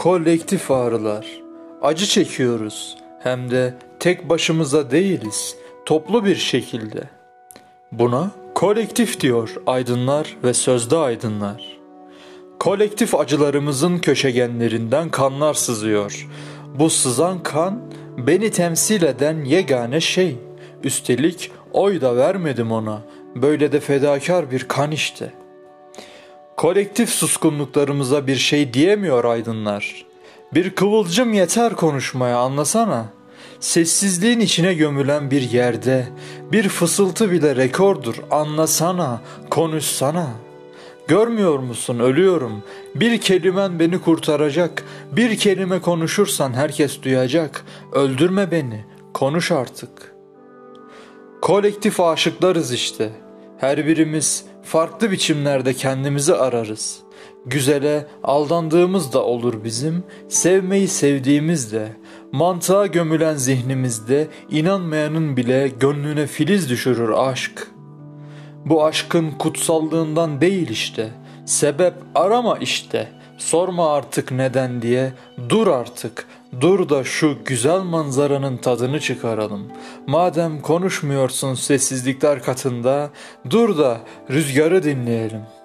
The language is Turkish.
Kolektif ağrılar. Acı çekiyoruz. Hem de tek başımıza değiliz. Toplu bir şekilde. Buna kolektif diyor aydınlar ve sözde aydınlar. Kolektif acılarımızın köşegenlerinden kanlar sızıyor. Bu sızan kan beni temsil eden yegane şey. Üstelik oy da vermedim ona. Böyle de fedakar bir kan işte. Kolektif suskunluklarımıza bir şey diyemiyor aydınlar. Bir kıvılcım yeter konuşmaya anlasana. Sessizliğin içine gömülen bir yerde bir fısıltı bile rekordur anlasana, konuşsana. Görmüyor musun ölüyorum. Bir kelimen beni kurtaracak. Bir kelime konuşursan herkes duyacak. Öldürme beni. Konuş artık. Kolektif aşıklarız işte. Her birimiz farklı biçimlerde kendimizi ararız. Güzele aldandığımız da olur bizim, sevmeyi sevdiğimiz de, mantığa gömülen zihnimizde inanmayanın bile gönlüne filiz düşürür aşk. Bu aşkın kutsallığından değil işte, sebep arama işte, sorma artık neden diye, dur artık, dur da şu güzel manzaranın tadını çıkaralım. Madem konuşmuyorsun sessizlikler katında, dur da rüzgarı dinleyelim.''